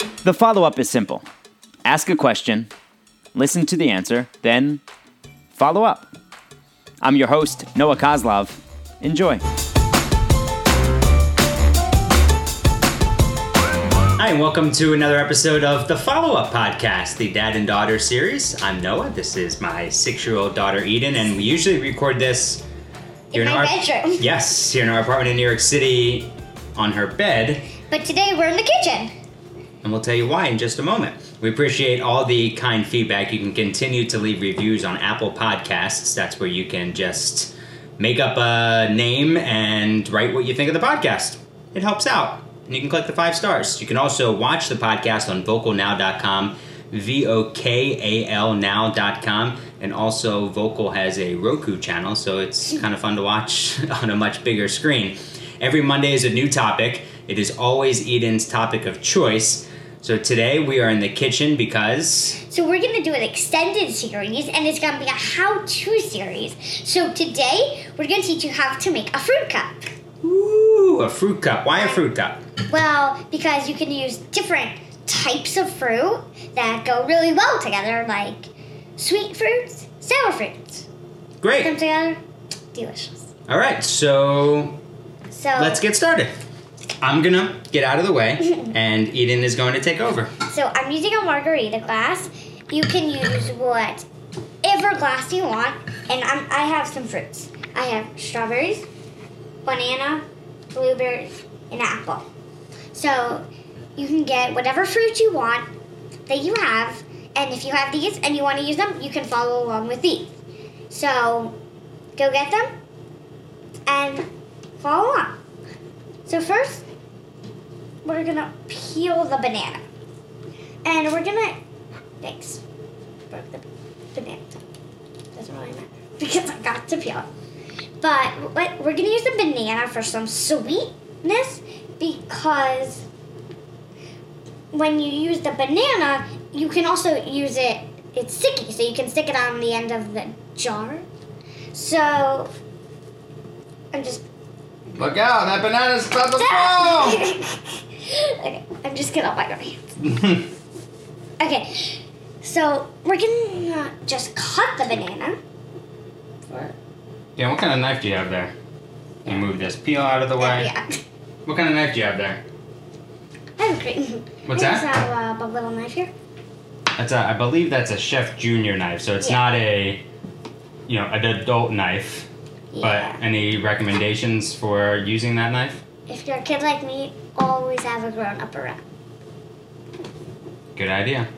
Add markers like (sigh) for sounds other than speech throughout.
The follow up is simple ask a question, listen to the answer, then follow up. I'm your host, Noah Coslov. Enjoy. Hi, and welcome to another episode of the Follow Up Podcast, the Dad and Daughter series. I'm Noah. This is my six year old daughter, Eden, and we usually record this in my our bedroom. Yes, here in our apartment in New York City on her bed. But today we're in the kitchen. And we'll tell you why in just a moment. We appreciate all the kind feedback. You can continue to leave reviews on Apple Podcasts. That's where you can just make up a name and write what you think of the podcast. It helps out. And you can click the five stars. You can also watch the podcast on vokalnow.com, V O K A L now.com. And also, Vokal has a Roku channel, so it's kind of fun to watch (laughs) on a much bigger screen. Every Monday is a new topic. It is always Eden's topic of choice. So today we are in the kitchen because So we're gonna do an extended series, and it's gonna be a how-to series. So today we're gonna teach you how to make a fruit cup. ooh, a fruit cup. Why a fruit cup? Well, because you can use different types of fruit that go really well together, like sweet fruits, sour fruits. Great. Come together, delicious. All right, so So let's get started. I'm gonna get out of the way, (laughs) and Eden is going to take over. So I'm using a margarita glass. You can use whatever glass you want, and I'm, I have some fruits. I have strawberries, banana, blueberries, and apple. So you can get whatever fruit you want that you have, and if you have these and you want to use them, you can follow along with these. So go get them and follow along. So first, we're gonna peel the banana. And we're gonna thanks. Broke the banana. Doesn't really matter (laughs) because I got to peel it. But what we're gonna use the banana for some sweetness because when you use the banana, you can also use it. It's sticky, so you can stick it on the end of the jar. So I'm just Look out! That banana's about (laughs) okay, I'm just gonna wipe my hands. (laughs) Okay, so we're gonna just cut the banana. What? yeah, what kind of knife do you have there? You move this peel out of the way. Yeah. What kind of knife do you have there? I have a great. What's I that? just have uh, a little knife here. That's a, I believe that's a Chef Junior knife, so it's Yeah. not a, you know, an adult knife. Yeah. But any recommendations for using that knife? if you're a kid like me, always have a grown up around. Good idea.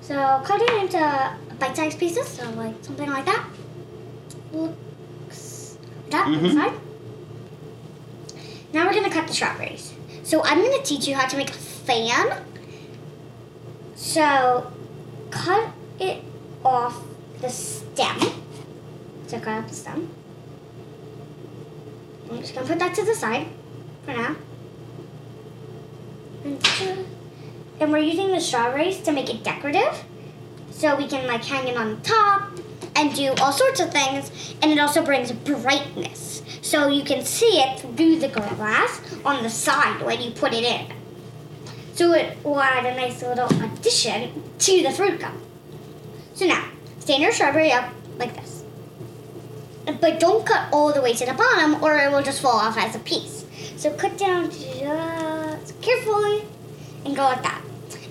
So cut it into bite-sized pieces, so like something like that. Looks that Mhm. looks. Now we're gonna cut the strawberries. So I'm gonna teach you how to make a fan. So cut it off the stem. So cut off the stem. I'm just gonna put that to the side for now. And, we're using the strawberries to make it decorative. So we can like hang it on top and do all sorts of things. And it also brings brightness. So you can see it through the glass on the side when you put it in. So it will add a nice little addition to the fruit cup. So now, stand your strawberry up like this. But don't cut all the way to the bottom or it will just fall off as a piece. So cut down just carefully and go like that.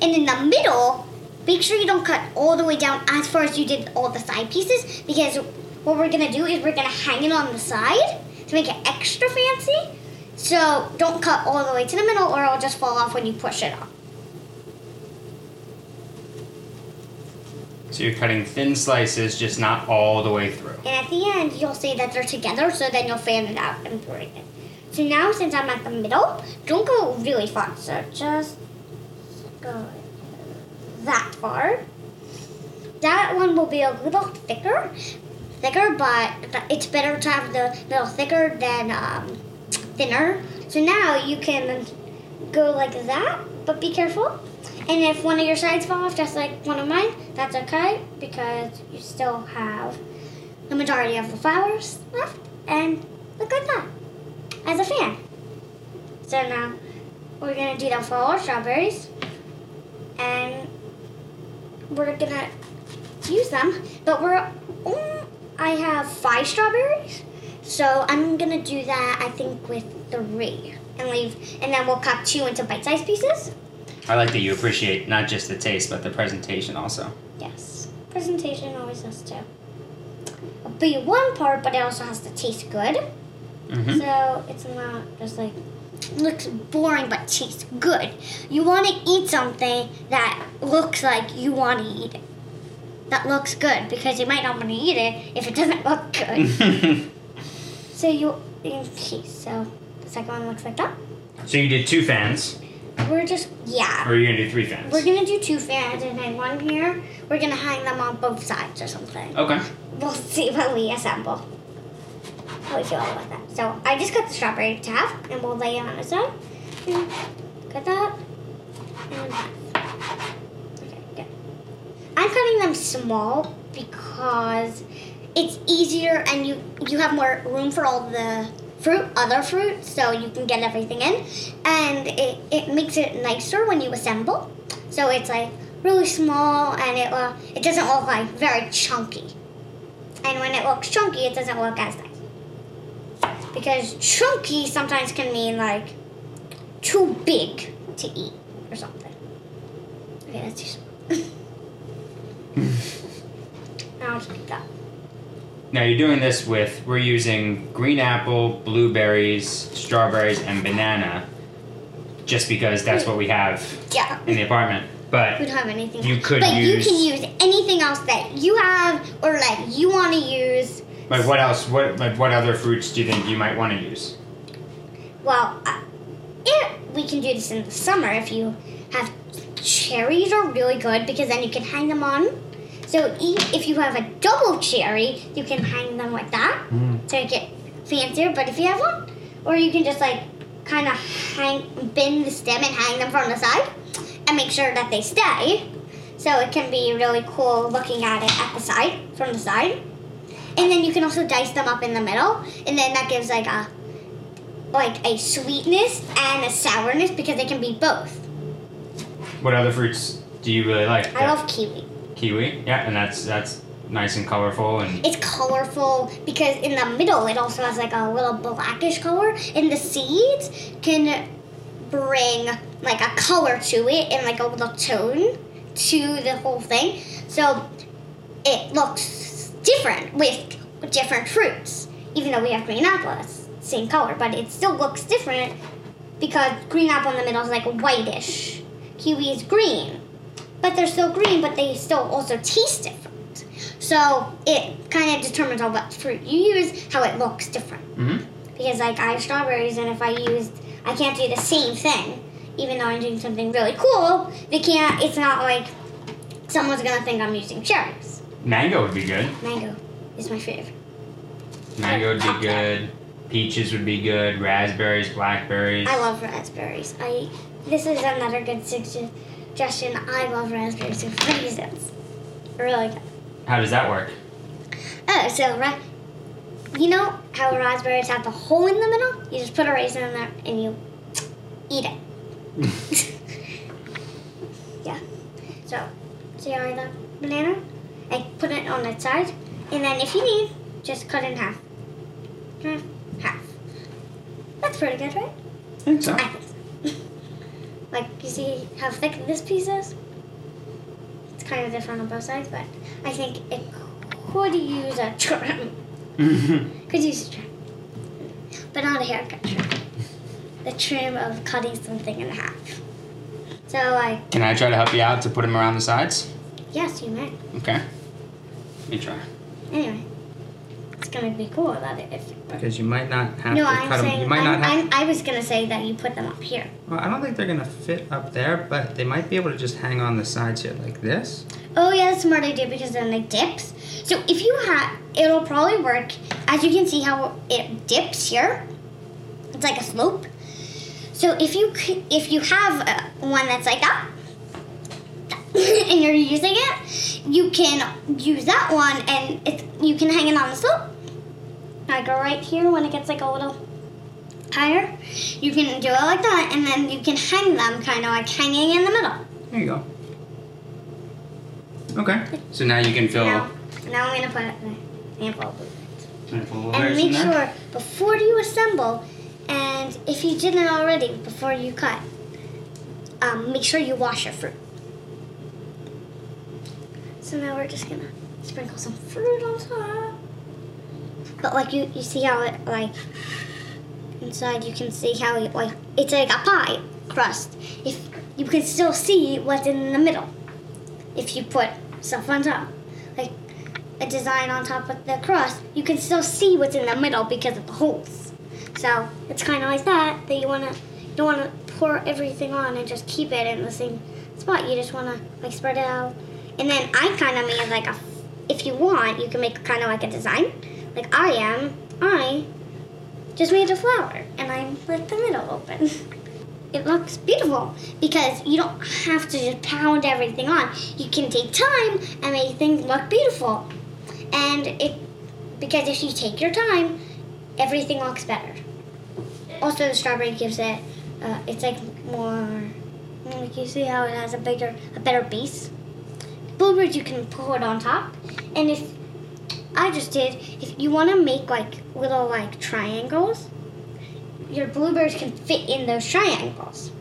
And in the middle, make sure you don't cut all the way down as far as you did all the side pieces because what we're gonna do is we're gonna hang it on the side to make it extra fancy. So don't cut all the way to the middle or it'll just fall off when you push it off. So you're cutting thin slices, just not all the way through. And at the end, you'll see that they're together, so then you'll fan it out and bring it. So now, since I'm at the middle, don't go really far. So just go that far. That one will be a little thicker, thicker, but it's better to have the middle thicker than um, thinner. So now you can go like that, but be careful. And if one of your sides fall off, just like one of mine, that's okay because you still have the majority of the flowers left and look like that as a fan. So now we're gonna do the fall strawberries. and we're gonna use them. But we're I have five strawberries, so I'm gonna do that. I think with three and leave, and then we'll cut two into bite-sized pieces. I like that you appreciate not just the taste but the presentation also. Yes, presentation always has to be one part, but it also has to taste good. Mm-hmm. So it's not just like looks boring but tastes good. You want to eat something that looks like you want to eat it. That looks good because you might not want to eat it if it doesn't look good. (laughs) so you okay, so the second one looks like that. so you did two fans, We're just yeah. or are you gonna do three fans? We're gonna do two fans and hang one here. We're gonna hang them on both sides or something. Okay. We'll see when we assemble. How we feel about that. So I just cut the strawberry to half and we'll lay it on the side. And cut that. And. Okay, good. I'm cutting them small because it's easier and you you have more room for all the fruit, other fruit, so you can get everything in. And it, it makes it nicer when you assemble. So it's like really small and it uh, it doesn't look like very chunky. And when it looks chunky, it doesn't look as nice. Because chunky sometimes can mean like too big to eat or something. Okay, that's too small. (laughs) now I'll just that. Now you're doing this with we're using green apple, blueberries, strawberries, and banana, just because that's what we have Yeah. in the apartment. We But don't have anything. You could but use- you can use anything else that you have or that you want to use. Like what else? What like what other fruits do you think you might want to use? Well, uh, it, we can do this in the summer if you have cherries are really good because then you can hang them on. So if you have a double cherry, you can hang them like that Mm. to make it fancier. But if you have one, or you can just like kind of hang, bend the stem and hang them from the side, and make sure that they stay. So it can be really cool looking at it at the side, from the side. And then you can also dice them up in the middle, and then that gives like a like a sweetness and a sourness because they can be both. What other fruits do you really like? I love kiwi. kiwi. Yeah, and that's that's nice and colorful and It's colorful because in the middle it also has like a little blackish color, and the seeds can bring like a color to it and like a little tone to the whole thing. So it looks different with different fruits. Even though we have green apple, it's same color, but it still looks different because green apple in the middle is like whitish. Kiwi is green. But they're still green, but they still also taste different. So it kind of determines on what fruit you use, how it looks different. Mhm. Because like I have strawberries, and if I used, I can't do the same thing, even though I'm doing something really cool. They can't. It's not like someone's gonna think I'm using cherries. Mango would be good. Mango is my favorite. Mango would be good. Peaches would be good. Raspberries, blackberries. I love raspberries. I this is another good suggestion. I love raspberries for reasons. Really good. How does that work? Oh, so ra- you know how raspberries have the hole in the middle? You just put a raisin in there and you eat it. (laughs) (laughs) yeah. So, see how I done banana? I put it on its side, and then if you need, just cut it in half. Half, half. That's pretty good, right? I think so. I think so. (laughs) like, you see how thick this piece is? It's kind of different on both sides, but I think it could use a trim. Mm-hmm. (laughs) Could use a trim. But not a haircut trim. The trim of cutting something in half. So, like, Can I try to help you out to put them around the sides? yes, you may. Okay. Let me try. Anyway, it's gonna be cool about it if. Because you might not have No, to I'm cut them. saying You might I'm, not have. I'm, I was gonna say that you put them up here. Well, I don't think they're gonna fit up there, but they might be able to just hang on the sides here like this. Oh yeah, that's a smart idea because then it dips. So if you have, it'll probably work. As you can see how it dips here, it's like a slope. So if you if you have uh, one that's like that, and you're using it, you can use that one and it you can hang it on the slope. I go right here when it gets like a little higher. You can do it like that, and then you can hang them kind of like hanging in the middle. There you go. Okay. So now you can fill Now, now I'm gonna put a handful of blueberries. handful of And make in there. sure before you assemble, and if you didn't already, before you cut, um, make sure you wash your fruit. So now we're just gonna sprinkle some fruit on top. But like you, you see how it like inside you can see how it like it's like a pie crust. If you can still see what's in the middle, if you put stuff on top, like a design on top of the crust, you can still see what's in the middle because of the holes. So it's kind of like that. That you wanna you don't wanna pour everything on and just keep it in the same spot. You just wanna like spread it out. And then I kind of made like a. If you want, you can make kind of like a design. Like I am, I just made a flower and I left the middle open. (laughs) It looks beautiful because you don't have to just pound everything on. You can take time and make things look beautiful. And it because if you take your time, everything looks better. Also, the strawberry gives it. Uh, it's like more. Like you see how it has a bigger, a better base. Blueberries you can pour it on top, and if I just did, if you want to make like little like triangles, your blueberries can fit in those triangles.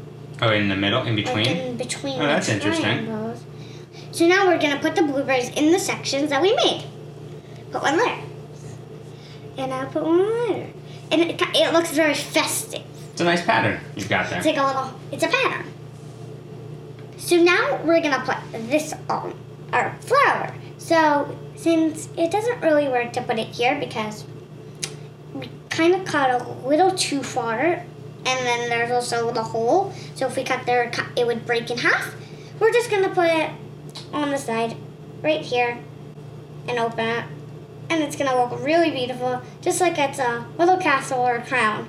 Oh, in the middle, in between. Like between. in between Oh, the that's interesting. So now we're gonna put the blueberries in the sections that we made. Put one there. And now put one there. And it, it looks very festive. It's a nice pattern you've got there. It's like a little, it's a pattern. So now we're gonna put this on our flower. So since it doesn't really work to put it here because we kind of cut a little too far and then there's also the hole. So if we cut there, it would break in half. We're just gonna put it on the side right here and open it. And it's gonna look really beautiful, just like it's a little castle or a crown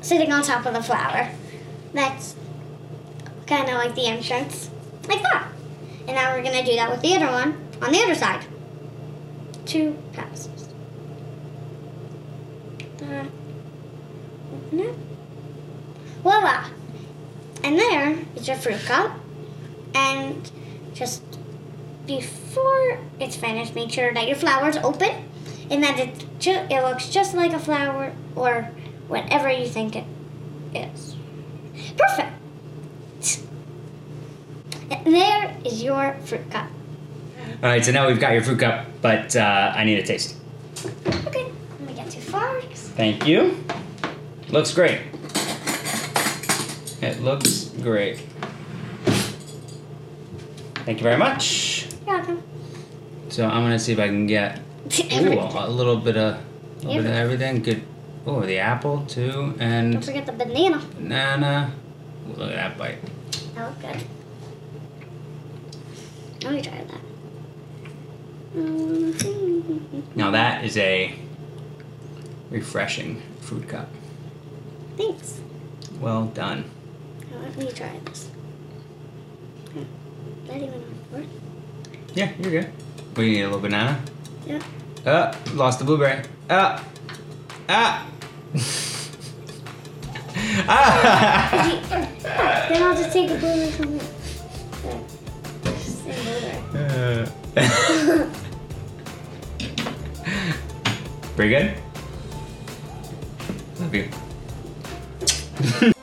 sitting on top of the flower. That's kind of like the entrance, like that. And now we're gonna do that with the other one on the other side. Two passes. Uh, open it. Voila! And there is your fruit cup. And just before it's finished, make sure that your flower is open and that it it looks just like a flower or whatever you think it is. Perfect. There is your fruit cup. All right, so now we've got your fruit cup, but uh, I need a taste. Okay, let me get too far. Thank you. Looks great. It looks great. Thank you very much. You're welcome. So I'm gonna see if I can get ooh, a little bit of, a little bit of everything. Good. Oh, the apple too, and don't forget the banana. banana. Ooh, look at that bite. That was good. Let me try that. Mm-hmm. Now that is a refreshing fruit cup. Thanks. Well done. Now Let me try this. That even work? Yeah, you're good. We need a little banana. Yeah. Uh, lost the blueberry. Uh, (laughs) ah. ah. Then I'll just take a blueberry from here. Pretty good? Love you. (laughs)